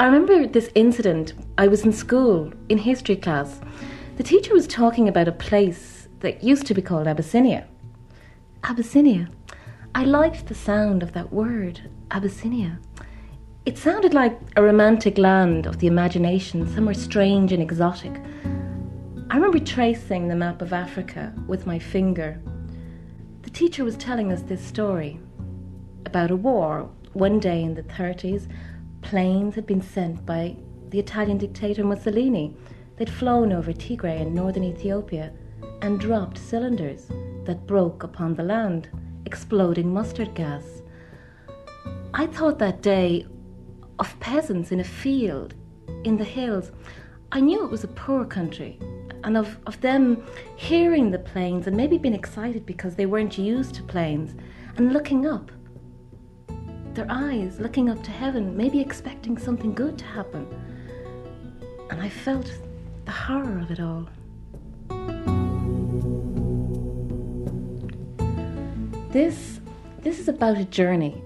I remember this incident. I was in school in history class. The teacher was talking about a place that used to be called Abyssinia. Abyssinia. I liked the sound of that word, Abyssinia. It sounded like a romantic land of the imagination, somewhere strange and exotic. I remember tracing the map of Africa with my finger. The teacher was telling us this story about a war. One day in the 30s, planes had been sent by the Italian dictator Mussolini. They'd flown over Tigray in northern Ethiopia and dropped cylinders that broke upon the land exploding mustard gas. I thought that day of peasants in a field in the hills. I knew it was a poor country, and of, of them hearing the planes and maybe being excited because they weren't used to planes and looking up. Their eyes looking up to heaven, maybe expecting something good to happen. And I felt the horror of it all. This this is about a journey.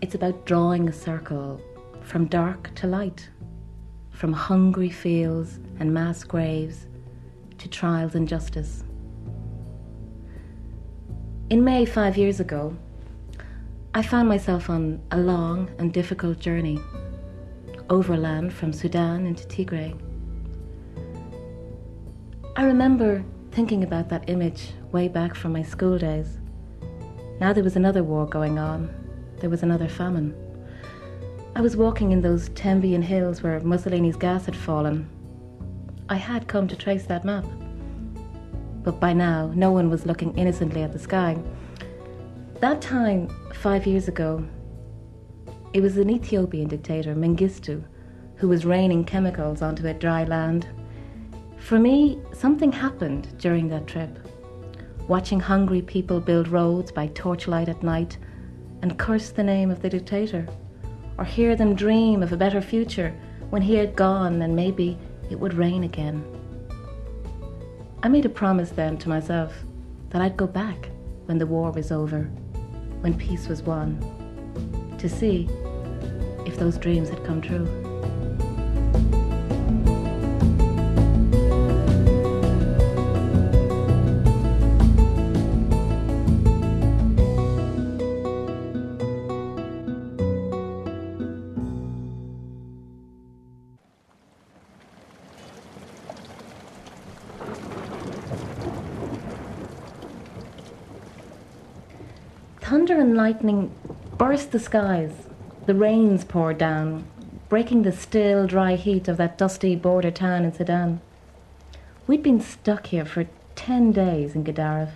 It's about drawing a circle from dark to light, from hungry fields and mass graves to trials and justice. In May 5 years ago, I found myself on a long and difficult journey overland from Sudan into Tigray. I remember thinking about that image way back from my school days now there was another war going on. There was another famine. I was walking in those Tembian hills where Mussolini's gas had fallen. I had come to trace that map. But by now, no one was looking innocently at the sky. That time, five years ago, it was an Ethiopian dictator, Mengistu, who was raining chemicals onto a dry land. For me, something happened during that trip watching hungry people build roads by torchlight at night and curse the name of the dictator, or hear them dream of a better future when he had gone and maybe it would rain again. I made a promise then to myself that I'd go back when the war was over, when peace was won, to see if those dreams had come true. Lightning burst the skies. The rains poured down, breaking the still, dry heat of that dusty border town in Sudan. We'd been stuck here for ten days in Gedaref,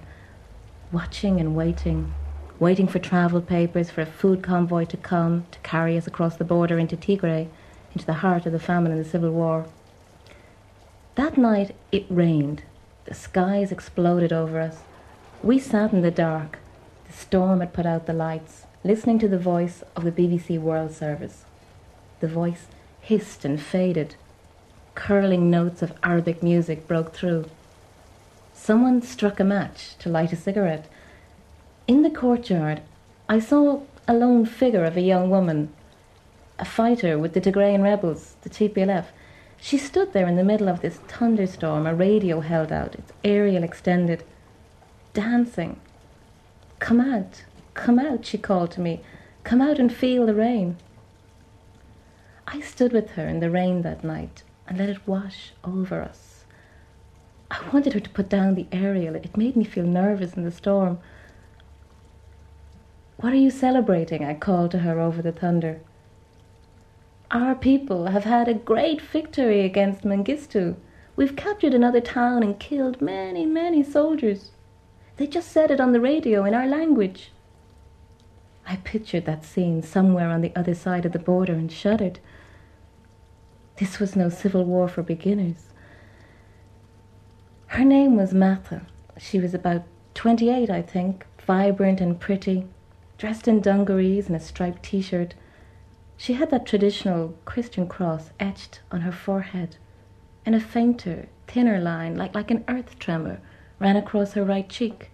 watching and waiting, waiting for travel papers, for a food convoy to come to carry us across the border into Tigray, into the heart of the famine and the civil war. That night it rained. The skies exploded over us. We sat in the dark, the storm had put out the lights, listening to the voice of the BBC World Service. The voice hissed and faded. Curling notes of Arabic music broke through. Someone struck a match to light a cigarette. In the courtyard, I saw a lone figure of a young woman, a fighter with the Tigrayan rebels, the TPLF. She stood there in the middle of this thunderstorm, a radio held out, its aerial extended, dancing Come out, come out, she called to me. Come out and feel the rain. I stood with her in the rain that night and let it wash over us. I wanted her to put down the aerial. It made me feel nervous in the storm. What are you celebrating? I called to her over the thunder. Our people have had a great victory against Mengistu. We've captured another town and killed many, many soldiers. They just said it on the radio in our language. I pictured that scene somewhere on the other side of the border and shuddered. This was no civil war for beginners. Her name was Martha. She was about 28, I think, vibrant and pretty, dressed in dungarees and a striped t shirt. She had that traditional Christian cross etched on her forehead, and a fainter, thinner line, like, like an earth tremor, ran across her right cheek.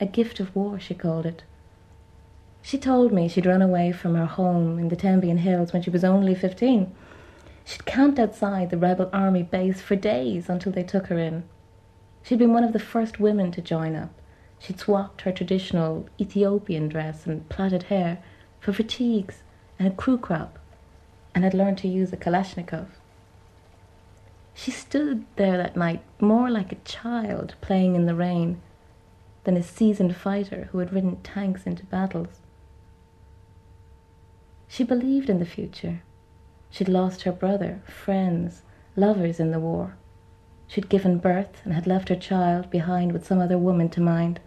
A gift of war, she called it. She told me she'd run away from her home in the Tembian Hills when she was only 15. She'd camped outside the rebel army base for days until they took her in. She'd been one of the first women to join up. She'd swapped her traditional Ethiopian dress and plaited hair for fatigues and a crew crop and had learned to use a Kalashnikov. She stood there that night more like a child playing in the rain than a seasoned fighter who had ridden tanks into battles. She believed in the future. She'd lost her brother, friends, lovers in the war. She'd given birth and had left her child behind with some other woman to mind.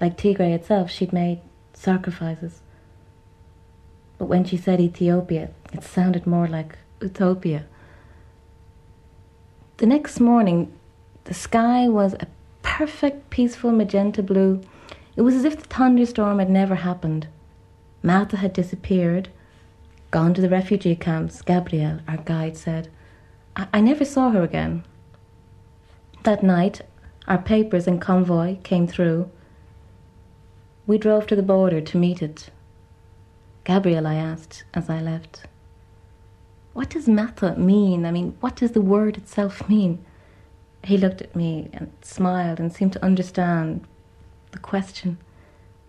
Like Tigray itself, she'd made sacrifices. But when she said Ethiopia, it sounded more like utopia. The next morning, the sky was a perfect, peaceful magenta blue. It was as if the thunderstorm had never happened. Martha had disappeared, gone to the refugee camps, Gabrielle, our guide, said. I, I never saw her again. That night, our papers and convoy came through. We drove to the border to meet it. Gabrielle, I asked as I left, what does Martha mean? I mean, what does the word itself mean? He looked at me and smiled and seemed to understand the question.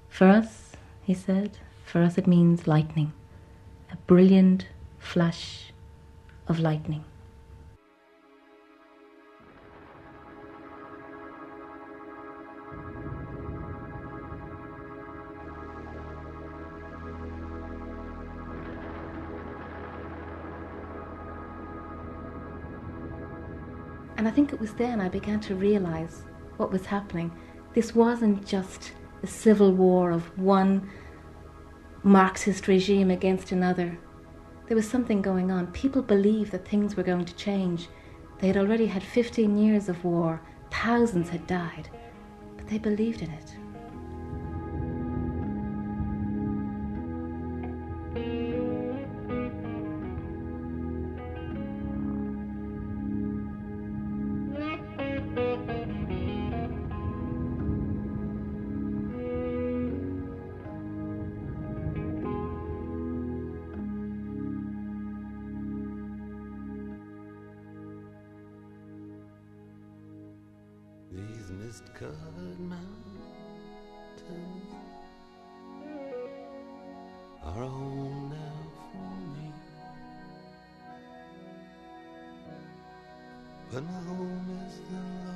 For us, he said, for us it means lightning a brilliant flash of lightning. And I think it was then I began to realize what was happening. This wasn't just a civil war of one Marxist regime against another. There was something going on. People believed that things were going to change. They had already had 15 years of war, thousands had died, but they believed in it. But my home is the lowlands,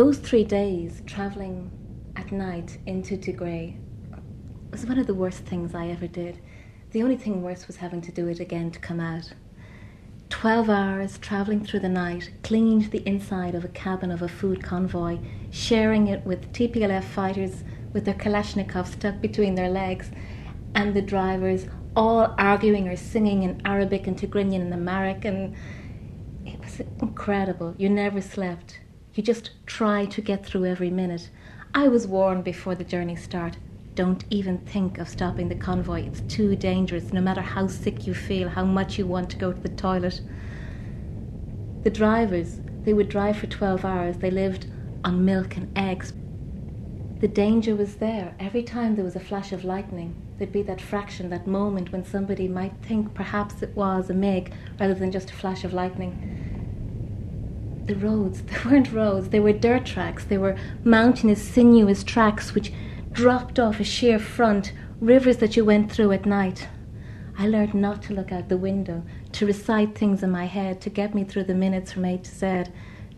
Those three days traveling at night into Tigray was one of the worst things I ever did. The only thing worse was having to do it again to come out. Twelve hours traveling through the night, clinging to the inside of a cabin of a food convoy, sharing it with TPLF fighters with their Kalashnikovs stuck between their legs, and the drivers all arguing or singing in Arabic and Tigrinian and Amharic, and it was incredible. You never slept. You just try to get through every minute. I was warned before the journey start. Don't even think of stopping the convoy. It's too dangerous, no matter how sick you feel, how much you want to go to the toilet. The drivers, they would drive for 12 hours. They lived on milk and eggs. The danger was there. Every time there was a flash of lightning, there'd be that fraction, that moment when somebody might think perhaps it was a MiG rather than just a flash of lightning the roads. They weren't roads, they were dirt tracks. They were mountainous, sinuous tracks which dropped off a sheer front, rivers that you went through at night. I learned not to look out the window, to recite things in my head to get me through the minutes from A to Z,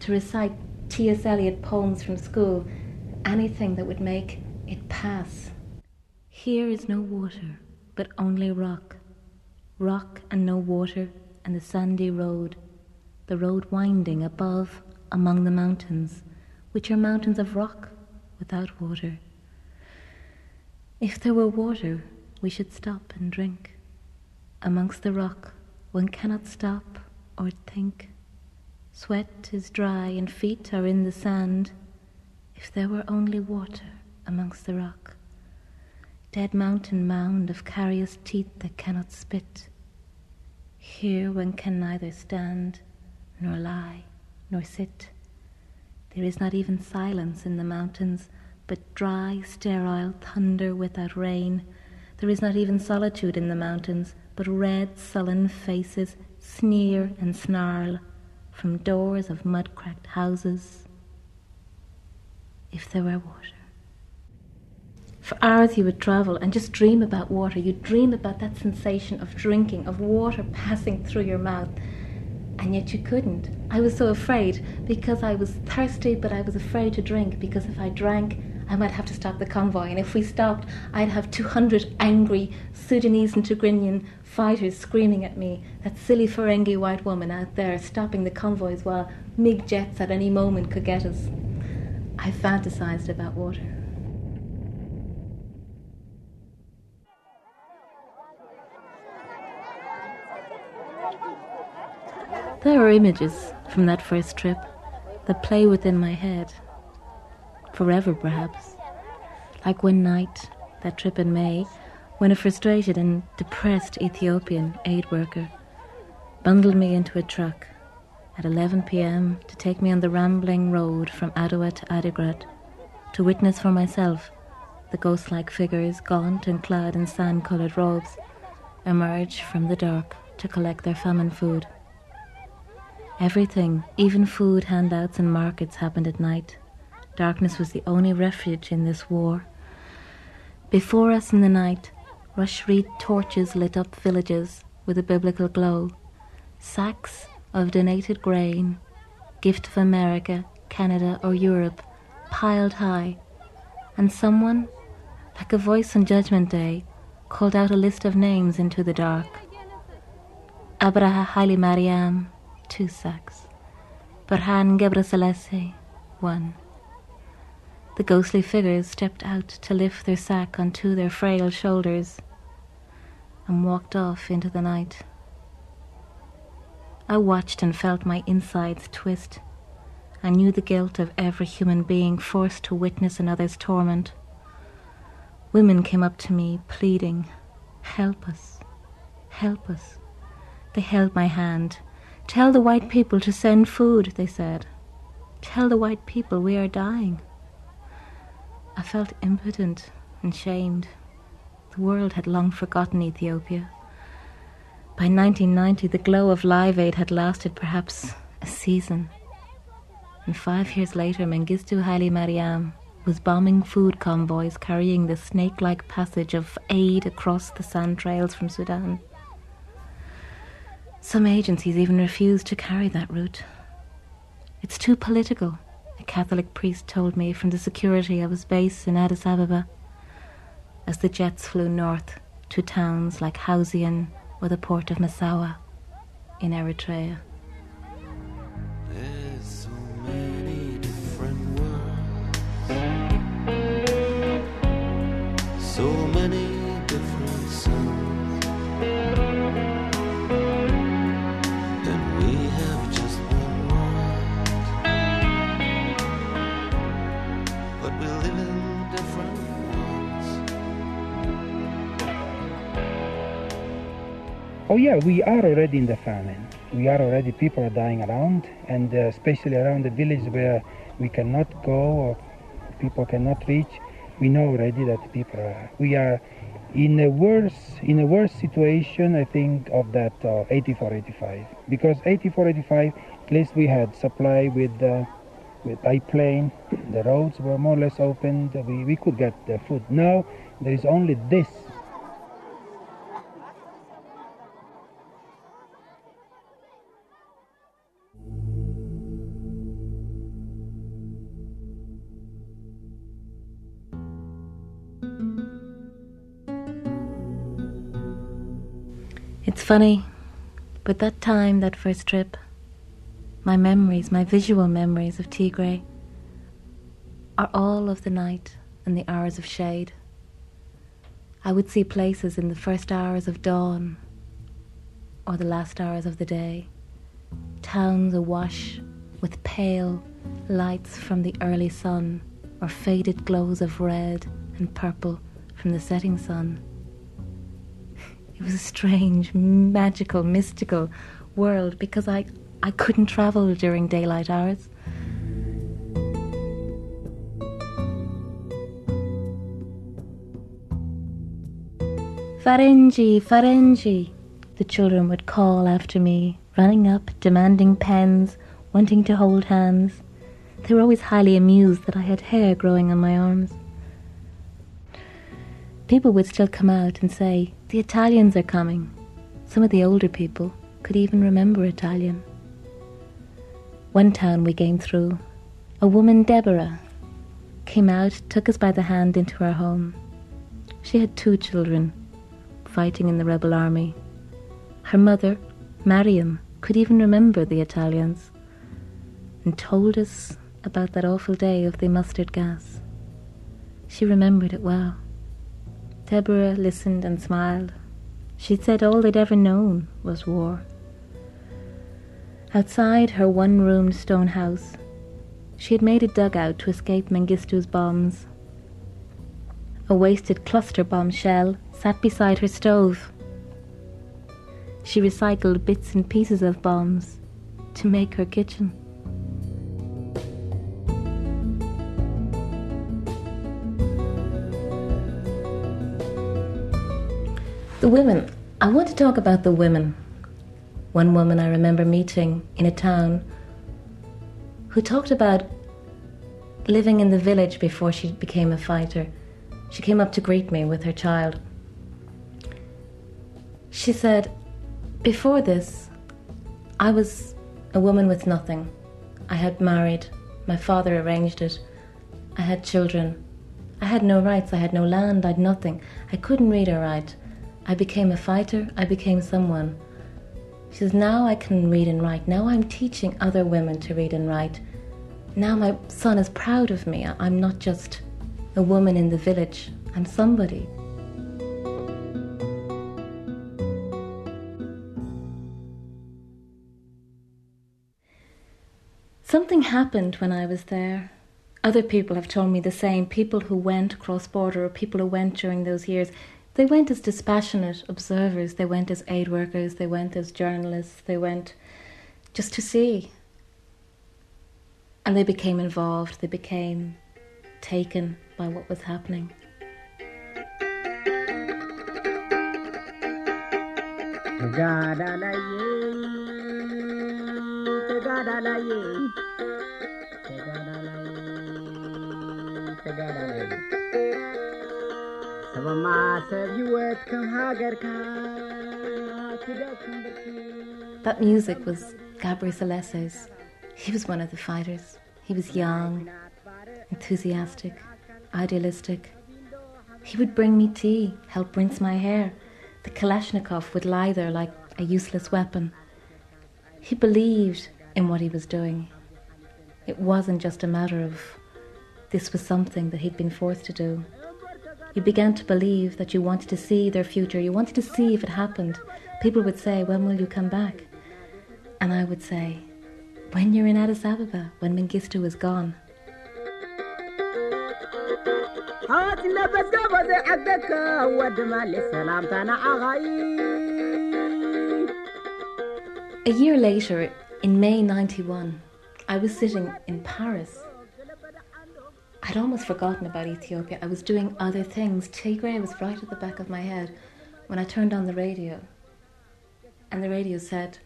to recite T.S. Eliot poems from school, anything that would make it pass. Here is no water, but only rock. Rock and no water, and the sandy road the road winding above among the mountains, which are mountains of rock without water. If there were water, we should stop and drink. Amongst the rock, one cannot stop or think. Sweat is dry and feet are in the sand. If there were only water amongst the rock. Dead mountain mound of carious teeth that cannot spit. Here one can neither stand, nor lie, nor sit. There is not even silence in the mountains, but dry, sterile thunder without rain. There is not even solitude in the mountains, but red, sullen faces sneer and snarl from doors of mud cracked houses. If there were water. For hours you would travel and just dream about water. You'd dream about that sensation of drinking, of water passing through your mouth. And yet you couldn't. I was so afraid because I was thirsty, but I was afraid to drink because if I drank, I might have to stop the convoy. And if we stopped, I'd have 200 angry Sudanese and Tigrinian fighters screaming at me. That silly Ferengi white woman out there stopping the convoys while MiG jets at any moment could get us. I fantasized about water. There are images from that first trip that play within my head. Forever, perhaps. Like one night, that trip in May, when a frustrated and depressed Ethiopian aid worker bundled me into a truck at 11 pm to take me on the rambling road from Adwa to Adigrat to witness for myself the ghost like figures, gaunt and clad in sand coloured robes, emerge from the dark to collect their famine food. Everything, even food handouts and markets, happened at night. Darkness was the only refuge in this war. Before us in the night, rush reed torches lit up villages with a biblical glow. Sacks of donated grain, gift of America, Canada, or Europe, piled high. And someone, like a voice on Judgment Day, called out a list of names into the dark. Abraha Haile Mariam, two sacks. Burhan Gebrselassie, one. The ghostly figures stepped out to lift their sack onto their frail shoulders and walked off into the night. I watched and felt my insides twist. I knew the guilt of every human being forced to witness another's torment. Women came up to me, pleading, Help us, help us. They held my hand Tell the white people to send food, they said. Tell the white people we are dying. I felt impotent and shamed. The world had long forgotten Ethiopia. By 1990, the glow of Live Aid had lasted perhaps a season. And five years later, Mengistu Haile Mariam was bombing food convoys carrying the snake like passage of aid across the sand trails from Sudan. Some agencies even refuse to carry that route. It's too political, a Catholic priest told me from the security of his base in Addis Ababa as the jets flew north to towns like Hausian or the port of Massawa in Eritrea. Oh yeah, we are already in the famine. We are already people are dying around, and uh, especially around the village where we cannot go or people cannot reach. We know already that people are. We are in a worse in a worse situation, I think, of that uh, 84, 85. Because 84, 85, at least we had supply with uh, with airplane. The roads were more or less open. We we could get the food. Now there is only this Funny, but that time, that first trip, my memories, my visual memories of Tigray, are all of the night and the hours of shade. I would see places in the first hours of dawn or the last hours of the day, towns awash with pale lights from the early sun or faded glows of red and purple from the setting sun. It was a strange, magical, mystical world because I, I couldn't travel during daylight hours. Farenji, Farenji, the children would call after me, running up, demanding pens, wanting to hold hands. They were always highly amused that I had hair growing on my arms. People would still come out and say, The Italians are coming. Some of the older people could even remember Italian. One town we came through, a woman, Deborah, came out, took us by the hand into her home. She had two children fighting in the rebel army. Her mother, Mariam, could even remember the Italians and told us about that awful day of the mustard gas. She remembered it well. Deborah listened and smiled. She'd said all they'd ever known was war. Outside her one roomed stone house, she had made a dugout to escape Mengistu's bombs. A wasted cluster bomb shell sat beside her stove. She recycled bits and pieces of bombs to make her kitchen. The women. I want to talk about the women. One woman I remember meeting in a town who talked about living in the village before she became a fighter. She came up to greet me with her child. She said, Before this, I was a woman with nothing. I had married, my father arranged it. I had children. I had no rights, I had no land, I had nothing. I couldn't read or write. I became a fighter, I became someone. She says, Now I can read and write. Now I'm teaching other women to read and write. Now my son is proud of me. I'm not just a woman in the village, I'm somebody. Something happened when I was there. Other people have told me the same. People who went cross border or people who went during those years. They went as dispassionate observers, they went as aid workers, they went as journalists, they went just to see. And they became involved, they became taken by what was happening. That music was Gabriel Salesse's. He was one of the fighters. He was young, enthusiastic, idealistic. He would bring me tea, help rinse my hair. The Kalashnikov would lie there like a useless weapon. He believed in what he was doing. It wasn't just a matter of this was something that he'd been forced to do. You began to believe that you wanted to see their future. You wanted to see if it happened. People would say, When will you come back? And I would say, When you're in Addis Ababa, when Mengistu is gone. A year later, in May 91, I was sitting in Paris. I'd almost forgotten about Ethiopia. I was doing other things. Tigray was right at the back of my head when I turned on the radio. And the radio said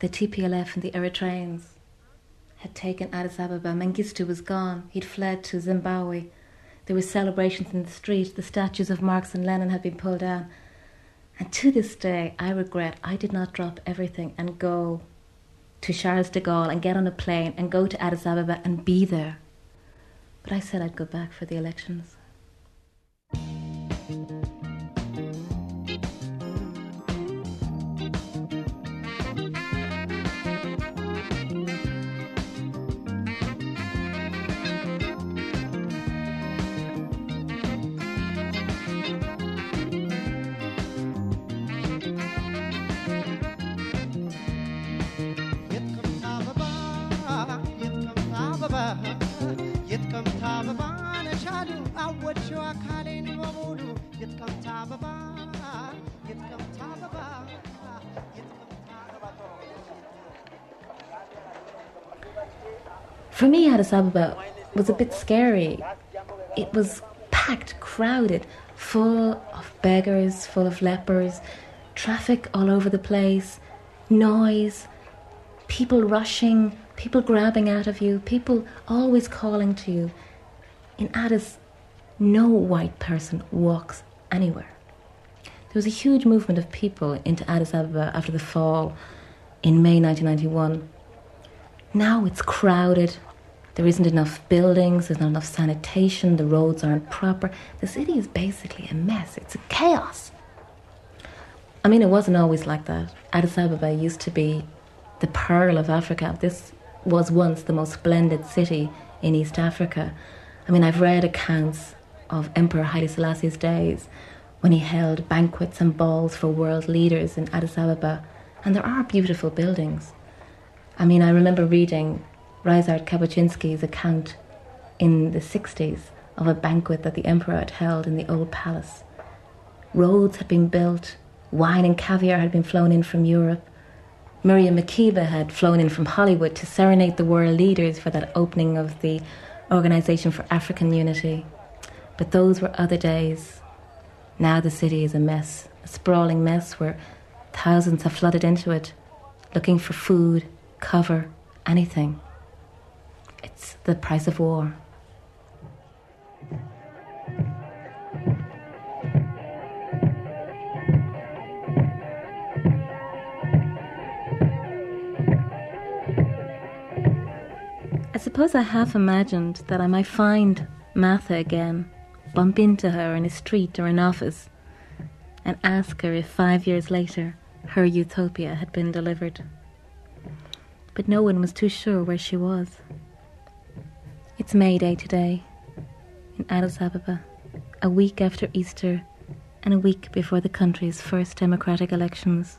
the TPLF and the Eritreans had taken Addis Ababa. Mengistu was gone. He'd fled to Zimbabwe. There were celebrations in the street. The statues of Marx and Lenin had been pulled down. And to this day, I regret I did not drop everything and go to Charles de Gaulle and get on a plane and go to Addis Ababa and be there. But I said I'd go back for the elections. For me, Addis Ababa was a bit scary. It was packed, crowded, full of beggars, full of lepers, traffic all over the place, noise, people rushing, people grabbing out of you, people always calling to you. In Addis, no white person walks anywhere. There was a huge movement of people into Addis Ababa after the fall in May 1991. Now it's crowded. There isn't enough buildings, there's not enough sanitation, the roads aren't proper. The city is basically a mess, it's a chaos. I mean, it wasn't always like that. Addis Ababa used to be the pearl of Africa. This was once the most splendid city in East Africa. I mean, I've read accounts of Emperor Haile Selassie's days when he held banquets and balls for world leaders in Addis Ababa, and there are beautiful buildings. I mean, I remember reading Ryszard Kapuscinski's account in the 60s of a banquet that the emperor had held in the old palace. Roads had been built, wine and caviar had been flown in from Europe. Miriam Makeba had flown in from Hollywood to serenade the world leaders for that opening of the Organization for African Unity. But those were other days. Now the city is a mess, a sprawling mess where thousands have flooded into it, looking for food, cover, anything. It's the price of war. I suppose I half imagined that I might find Martha again, bump into her in a street or an office, and ask her if five years later her utopia had been delivered. But no one was too sure where she was. It's May Day today in Addis Ababa, a week after Easter and a week before the country's first democratic elections.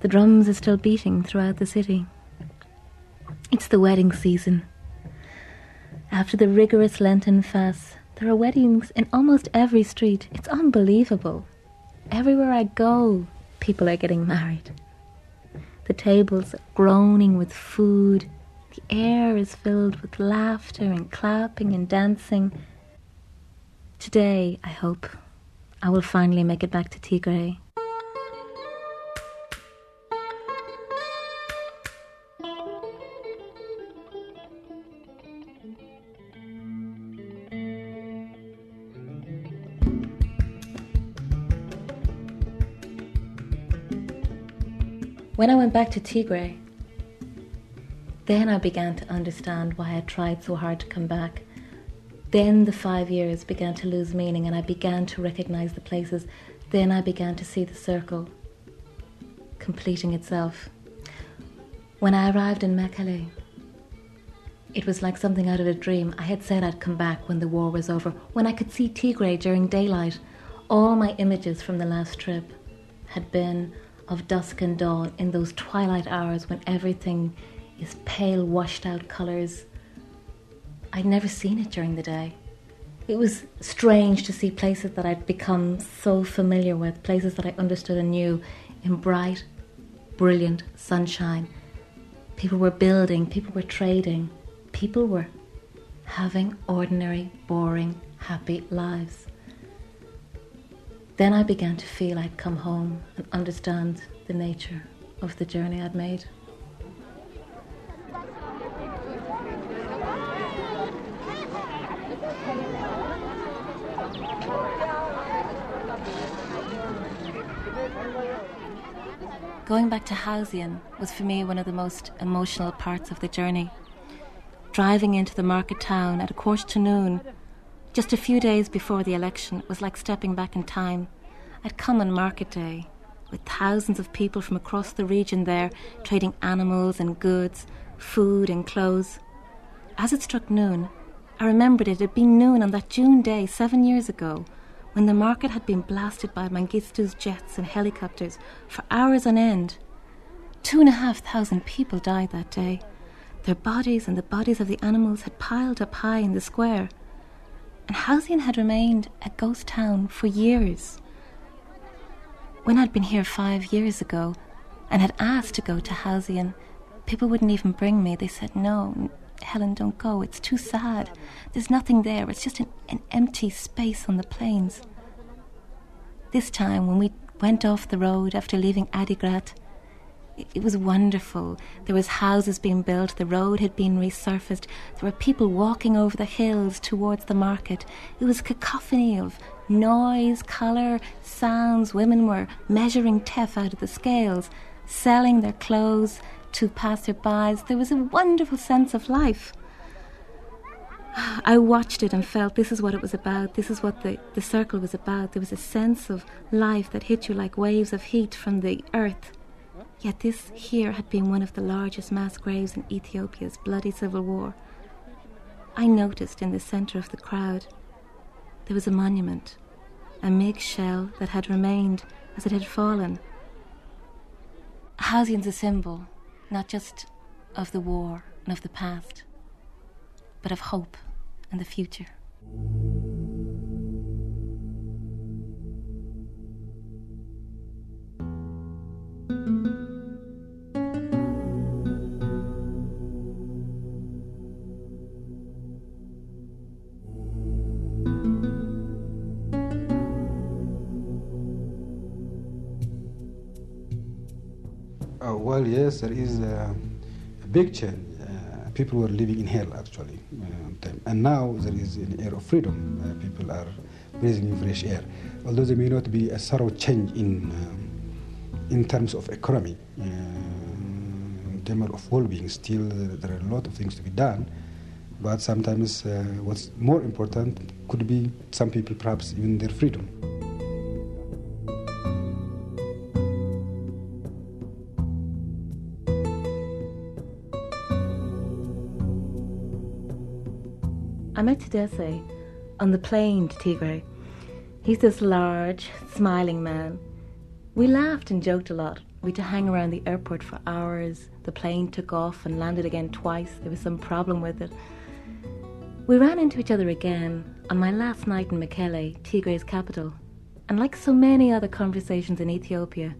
The drums are still beating throughout the city. It's the wedding season. After the rigorous Lenten fast, there are weddings in almost every street. It's unbelievable. Everywhere I go, people are getting married. The tables are groaning with food. The air is filled with laughter and clapping and dancing. Today, I hope, I will finally make it back to Tigray. When I went back to Tigray, then I began to understand why I tried so hard to come back. Then the five years began to lose meaning and I began to recognize the places. Then I began to see the circle completing itself. When I arrived in Mekelle, it was like something out of a dream. I had said I'd come back when the war was over, when I could see Tigray during daylight. All my images from the last trip had been of dusk and dawn in those twilight hours when everything is pale, washed out colours. I'd never seen it during the day. It was strange to see places that I'd become so familiar with, places that I understood and knew, in bright, brilliant sunshine. People were building, people were trading, people were having ordinary, boring, happy lives. Then I began to feel I'd come home and understand the nature of the journey I'd made. Going back to Hausian was for me one of the most emotional parts of the journey. Driving into the market town at a quarter to noon, just a few days before the election, it was like stepping back in time. I'd come on market day, with thousands of people from across the region there, trading animals and goods, food and clothes. As it struck noon, I remembered it had been noon on that June day seven years ago when the market had been blasted by Mengistu's jets and helicopters for hours on end. Two and a half thousand people died that day. Their bodies and the bodies of the animals had piled up high in the square. And Hausian had remained a ghost town for years. When I'd been here five years ago and had asked to go to Hausian, people wouldn't even bring me. They said, no, Helen, don't go. It's too sad. There's nothing there. It's just an, an empty space on the plains. This time, when we went off the road after leaving Adigrat, it, was wonderful. There was houses being built, the road had been resurfaced, there were people walking over the hills towards the market. It was cacophony of noise, colour, sounds. Women were measuring teff out of the scales, selling their clothes to passer-bys. There was a wonderful sense of life. I watched it and felt this is what it was about. This is what the, the circle was about. There was a sense of life that hit you like waves of heat from the earth. Yet this here had been one of the largest mass graves in Ethiopia's bloody civil war. I noticed in the centre of the crowd there was a monument, a MiG shell that had remained as it had fallen. Hausian's a symbol, not just of the war and of the past, but of hope and the future. Yes, there is a, a big change. Uh, people were living in hell, actually. Uh, and now there is an air of freedom. Uh, people are breathing in fresh air. Although there may not be a thorough change in, um, in terms of economy, uh, in terms of well-being, still uh, there are a lot of things to be done. But sometimes what's more important could be some people perhaps even their freedom. Tedesse on the plane to Tigray. He's this large, smiling man. We laughed and joked a lot. We had to hang around the airport for hours. The plane took off and landed again twice. There was some problem with it. We ran into each other again on my last night in Mekelle, Tigray's capital. And like so many other conversations in Ethiopia,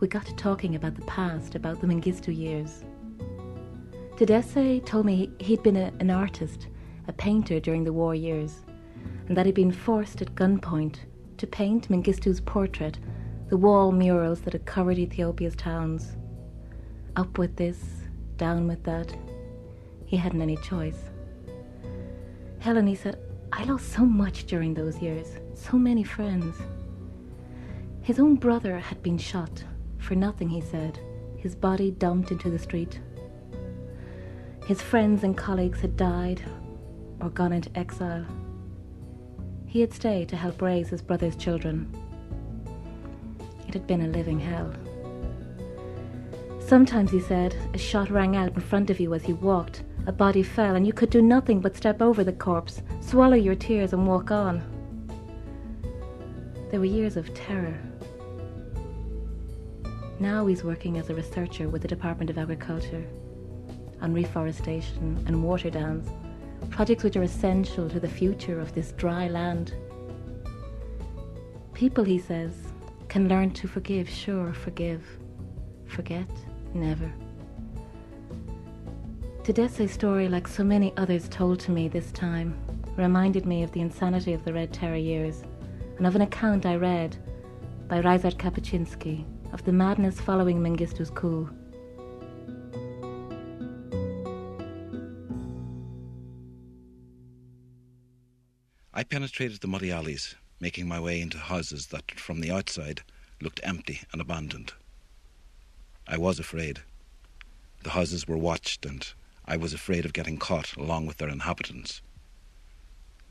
we got to talking about the past, about the Mengistu years. Tedesse told me he'd been a, an artist, a painter during the war years, and that he'd been forced at gunpoint to paint Mengistu's portrait, the wall murals that had covered Ethiopia's towns. Up with this, down with that. He hadn't any choice. Helen, he said, I lost so much during those years, so many friends. His own brother had been shot, for nothing, he said, his body dumped into the street. His friends and colleagues had died or gone into exile. He had stayed to help raise his brother's children. It had been a living hell. Sometimes, he said, a shot rang out in front of you as you walked. A body fell, and you could do nothing but step over the corpse, swallow your tears, and walk on. There were years of terror. Now he's working as a researcher with the Department of Agriculture on reforestation and water dams, projects which are essential to the future of this dry land. People, he says, can learn to forgive, sure, forgive. Forget, never. Tedesse's story, like so many others told to me this time, reminded me of the insanity of the Red Terror years and of an account I read by Ryszard Kapuscinski of the madness following Mengistu's coup. Penetrated the muddy alleys, making my way into houses that, from the outside, looked empty and abandoned. I was afraid. The houses were watched, and I was afraid of getting caught along with their inhabitants.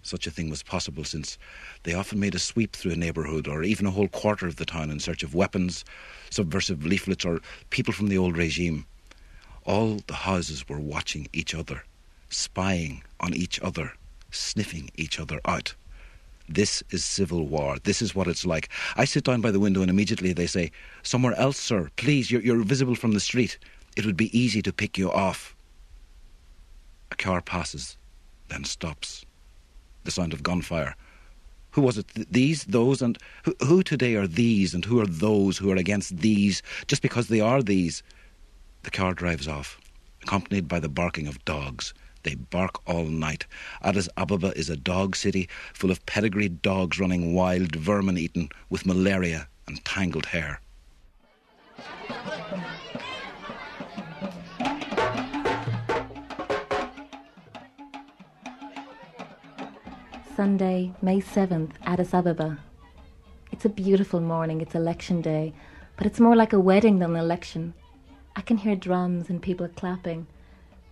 Such a thing was possible since they often made a sweep through a neighbourhood or even a whole quarter of the town in search of weapons, subversive leaflets, or people from the old regime. All the houses were watching each other, spying on each other, sniffing each other out. This is civil war. This is what it's like. I sit down by the window and immediately they say, Somewhere else, sir. Please, you're, you're visible from the street. It would be easy to pick you off. A car passes, then stops. The sound of gunfire. Who was it? These, those, and who, who today are these, and who are those who are against these just because they are these? The car drives off. accompanied by the barking of dogs. They bark all night. Addis Ababa is a dog city full of pedigreed dogs running wild, vermin eaten, with malaria and tangled hair. Sunday, May 7th, Addis Ababa. It's a beautiful morning, it's election day, but it's more like a wedding than an election. I can hear drums and people clapping.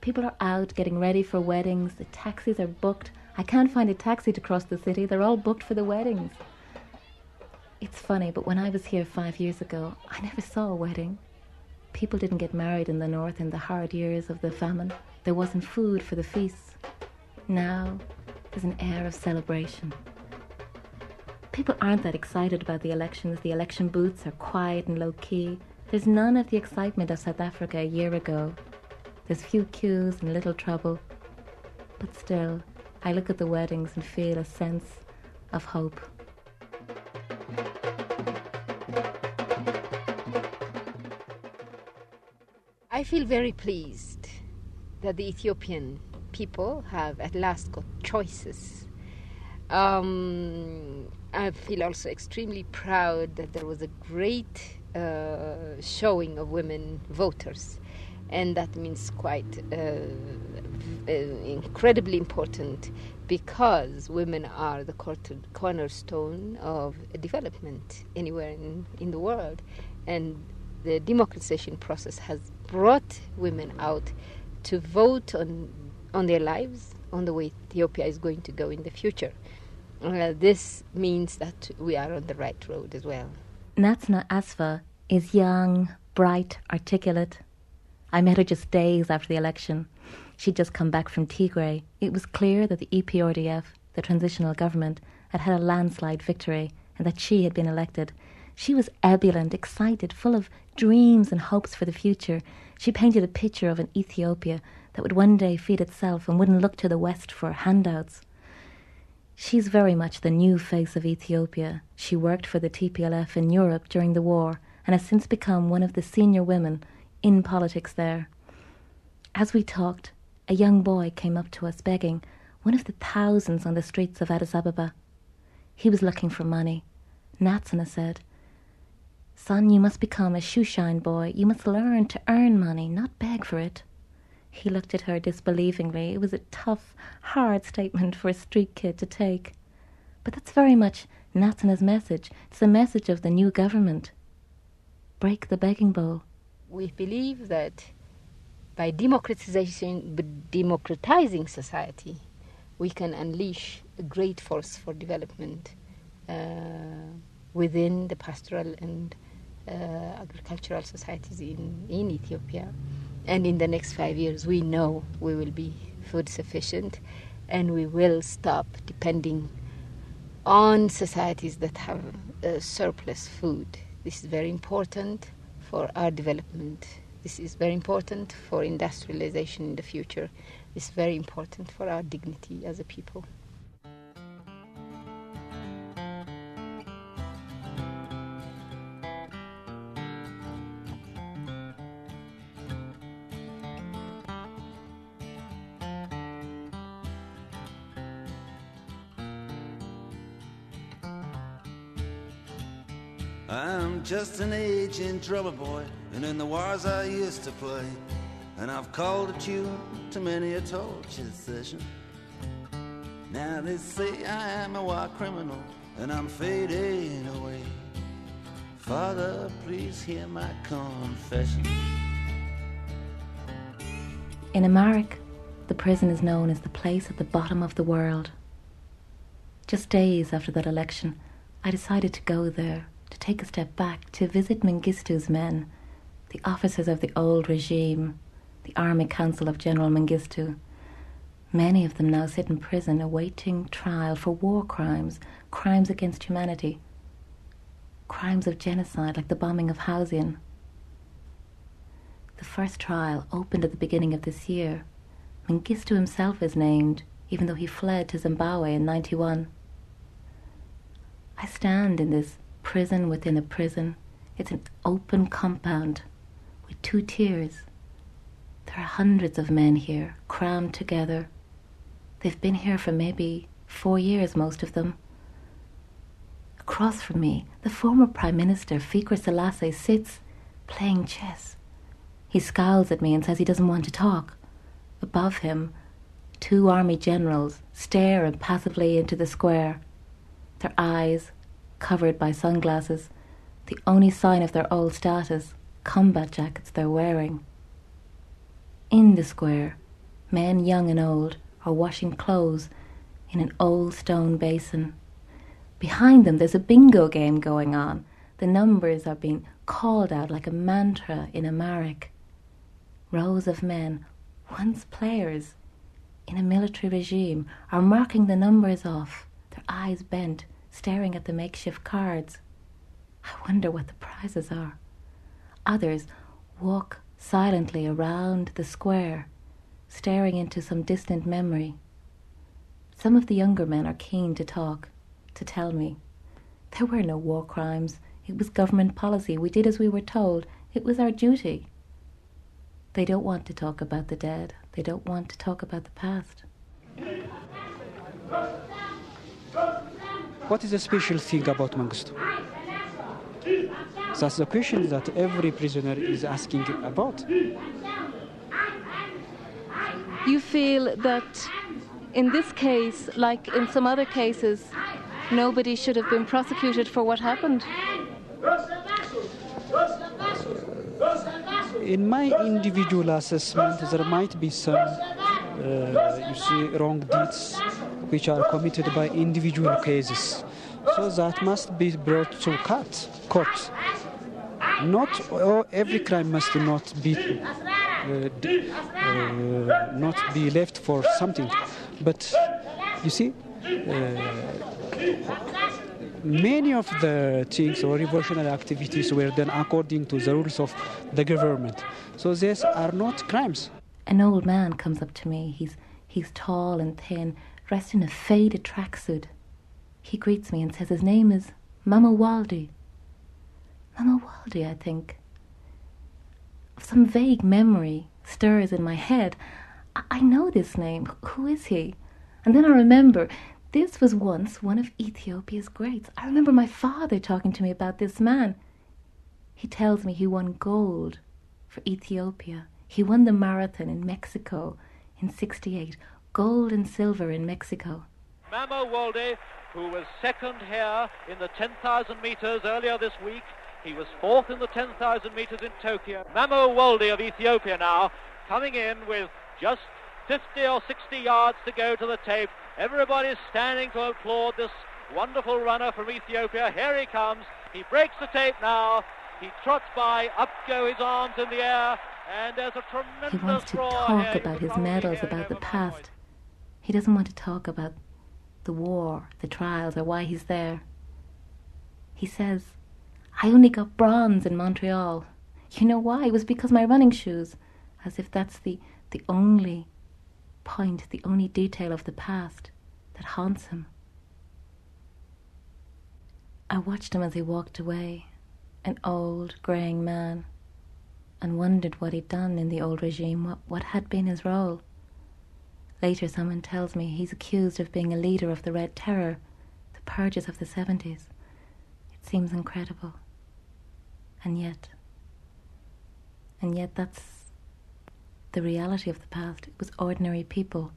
People are out getting ready for weddings, the taxis are booked. I can't find a taxi to cross the city, they're all booked for the weddings. It's funny, but when I was here five years ago, I never saw a wedding. People didn't get married in the north in the hard years of the famine. There wasn't food for the feasts. Now, there's an air of celebration. People aren't that excited about the elections. The election booths are quiet and low key. There's none of the excitement of South Africa a year ago. There's few queues and little trouble. But still, I look at the weddings and feel a sense of hope. I feel very pleased that the Ethiopian people have at last got choices. Um, I feel also extremely proud that there was a great uh, showing of women voters, and that means quite uh, uh, incredibly important because women are the cornerstone of development anywhere in, in the world, and the democratization process has brought women out to vote on on their lives, on the way Ethiopia is going to go in the future. Uh, this means that we are on the right road as well. Natsanet Asfa is young, bright, articulate. I met her just days after the election. She'd just come back from Tigray. It was clear that the EPRDF, the transitional government, had had a landslide victory and that she had been elected. She was ebullient, excited, full of dreams and hopes for the future. She painted a picture of an Ethiopia that would one day feed itself and wouldn't look to the West for handouts. She's very much the new face of Ethiopia. She worked for the TPLF in Europe during the war and has since become one of the senior women in politics there. As we talked, a young boy came up to us begging, one of the thousands on the streets of Addis Ababa. He was looking for money. Natsanet said, Son, you must become a shoeshine boy. You must learn to earn money, not beg for it. He looked at her disbelievingly. It was a tough, hard statement for a street kid to take. But that's very much Natsanet's message. It's the message of the new government. Break the begging bowl. We believe that by democratization, democratizing society, we can unleash a great force for development uh, within the pastoral and uh, agricultural societies in, in Ethiopia. And in the next five years, we know we will be food sufficient and we will stop depending on societies that have uh, surplus food. This is very important for our development. This is very important for industrialization in the future. It's very important for our dignity as a people. Just an aging drummer boy, and in the wars I used to play. And I've called a tune to many a torture session. Now they say I am a war criminal, and I'm fading away. Father, please hear my confession. In Amharic, the prison is known as the place at the bottom of the world. Just days after that election, I decided to go there to take a step back to visit Mengistu's men, the officers of the old regime, the Army Council of General Mengistu. Many of them now sit in prison awaiting trial for war crimes, crimes against humanity, crimes of genocide like the bombing of Hauzien. The first trial opened at the beginning of this year. Mengistu himself is named, even though he fled to Zimbabwe in 91. I stand in this prison within a prison. It's an open compound with two tiers. There are hundreds of men here, crammed together. They've been here for maybe four years, most of them. Across from me, the former Prime Minister, Fikri Selassie, sits playing chess. He scowls at me and says he doesn't want to talk. Above him, two army generals stare impassively into the square, their eyes covered by sunglasses, the only sign of their old status, combat jackets they're wearing. In the square, men young and old are washing clothes in an old stone basin. Behind them, there's a bingo game going on. The numbers are being called out like a mantra in Amharic. Rows of men, once players in a military regime, are marking the numbers off, their eyes bent, staring at the makeshift cards. I wonder what the prizes are. Others walk silently around the square, staring into some distant memory. Some of the younger men are keen to talk, to tell me. There were no war crimes. It was government policy. We did as we were told. It was our duty. They don't want to talk about the dead. They don't want to talk about the past. What is the special thing about Mengistu? That's the question that every prisoner is asking about. You feel that in this case, like in some other cases, nobody should have been prosecuted for what happened? In my individual assessment, there might be some, uh, you see, wrong deeds which are committed by individual cases. So that must be brought to court. court. Not every crime must not be uh, uh, not be left for something, but you see, uh, many of the things or revolutionary activities were done according to the rules of the government. So these are not crimes. An old man comes up to me. He's he's tall and thin, dressed in a faded tracksuit. He greets me and says his name is Mamo Walde. Mamo Walde, I think. Some vague memory stirs in my head. I, I know this name. Who is he? And then I remember this was once one of Ethiopia's greats. I remember my father talking to me about this man. He tells me he won gold for Ethiopia. He won the marathon in Mexico in 68, gold and silver in Mexico. Mamo Walde, who was second here in the 10,000 meters earlier this week. He was fourth in the 10,000 meters in Tokyo. Mamo Walde of Ethiopia now coming in with just 50 or 60 yards to go to the tape. Everybody's standing to applaud this wonderful runner from Ethiopia. Here he comes. He breaks the tape now. He trots by. Up go his arms in the air. And there's a tremendous He wants to roar talk. About his medals, about the past. He doesn't want to talk about the war, the trials, or why he's there. He says, I only got bronze in Montreal. You know why? It was because my running shoes. As if that's the, the only point, the only detail of the past that haunts him. I watched him as he walked away, an old, greying man, and wondered what he'd done in the old regime, what, what had been his role. Later, someone tells me he's accused of being a leader of the Red Terror, the purges of the 70s. It seems incredible. And yet, and yet that's the reality of the past. It was ordinary people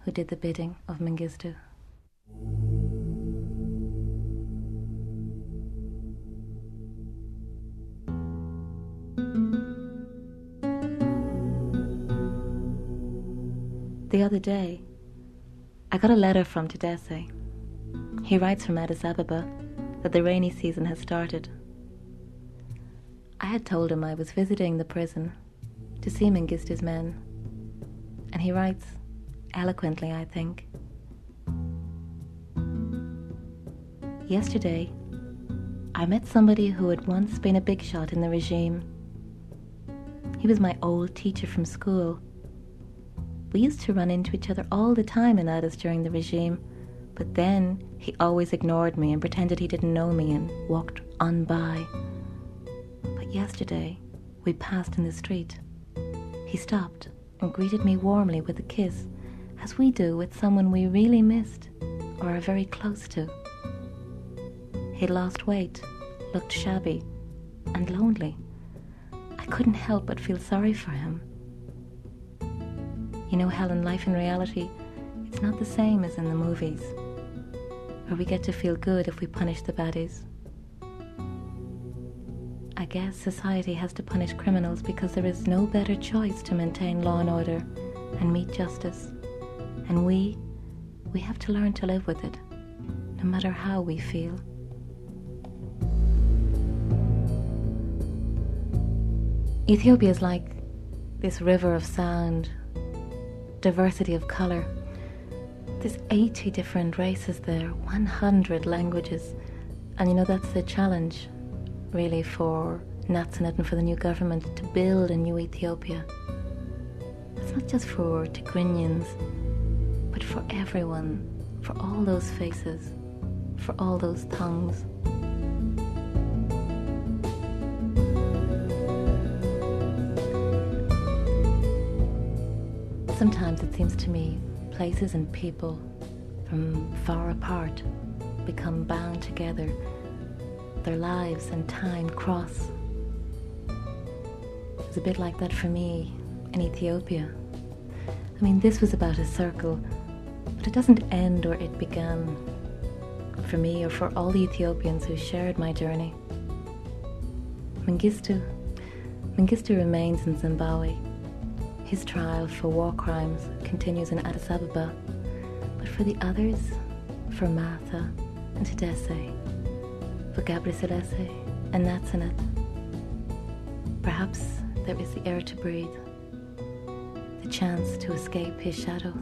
who did the bidding of Mengistu. The other day, I got a letter from Tadesse. He writes from Addis Ababa that the rainy season has started. I had told him I was visiting the prison to see Mengistu's men, and he writes, eloquently, I think. Yesterday, I met somebody who had once been a big shot in the regime. He was my old teacher from school. We used to run into each other all the time in Addis during the regime, but then he always ignored me and pretended he didn't know me and walked on by. But yesterday, we passed in the street. He stopped and greeted me warmly with a kiss, as we do with someone we really missed or are very close to. He'd lost weight, looked shabby, and lonely. I couldn't help but feel sorry for him. You know, Helen, life in reality, it's not the same as in the movies, where we get to feel good if we punish the baddies. I guess society has to punish criminals because there is no better choice to maintain law and order and meet justice. And we, we have to learn to live with it, no matter how we feel. Ethiopia is like this river of sound, diversity of colour. There's 80 different races there, 100 languages. And you know, that's the challenge, really, for Natsanet and for the new government to build a new Ethiopia. It's not just for Tigrinians, but for everyone, for all those faces, for all those tongues. Sometimes it seems to me places and people from far apart become bound together. Their lives and time cross. It was a bit like that for me in Ethiopia. I mean, this was about a circle, but it doesn't end where it began. For me or for all the Ethiopians who shared my journey. Mengistu, Mengistu remains in Zimbabwe his trial for war crimes continues in Addis Ababa, but for the others, for Martha and Tadesse, for Gabri and Natsanet, perhaps there is the air to breathe, the chance to escape his shadow.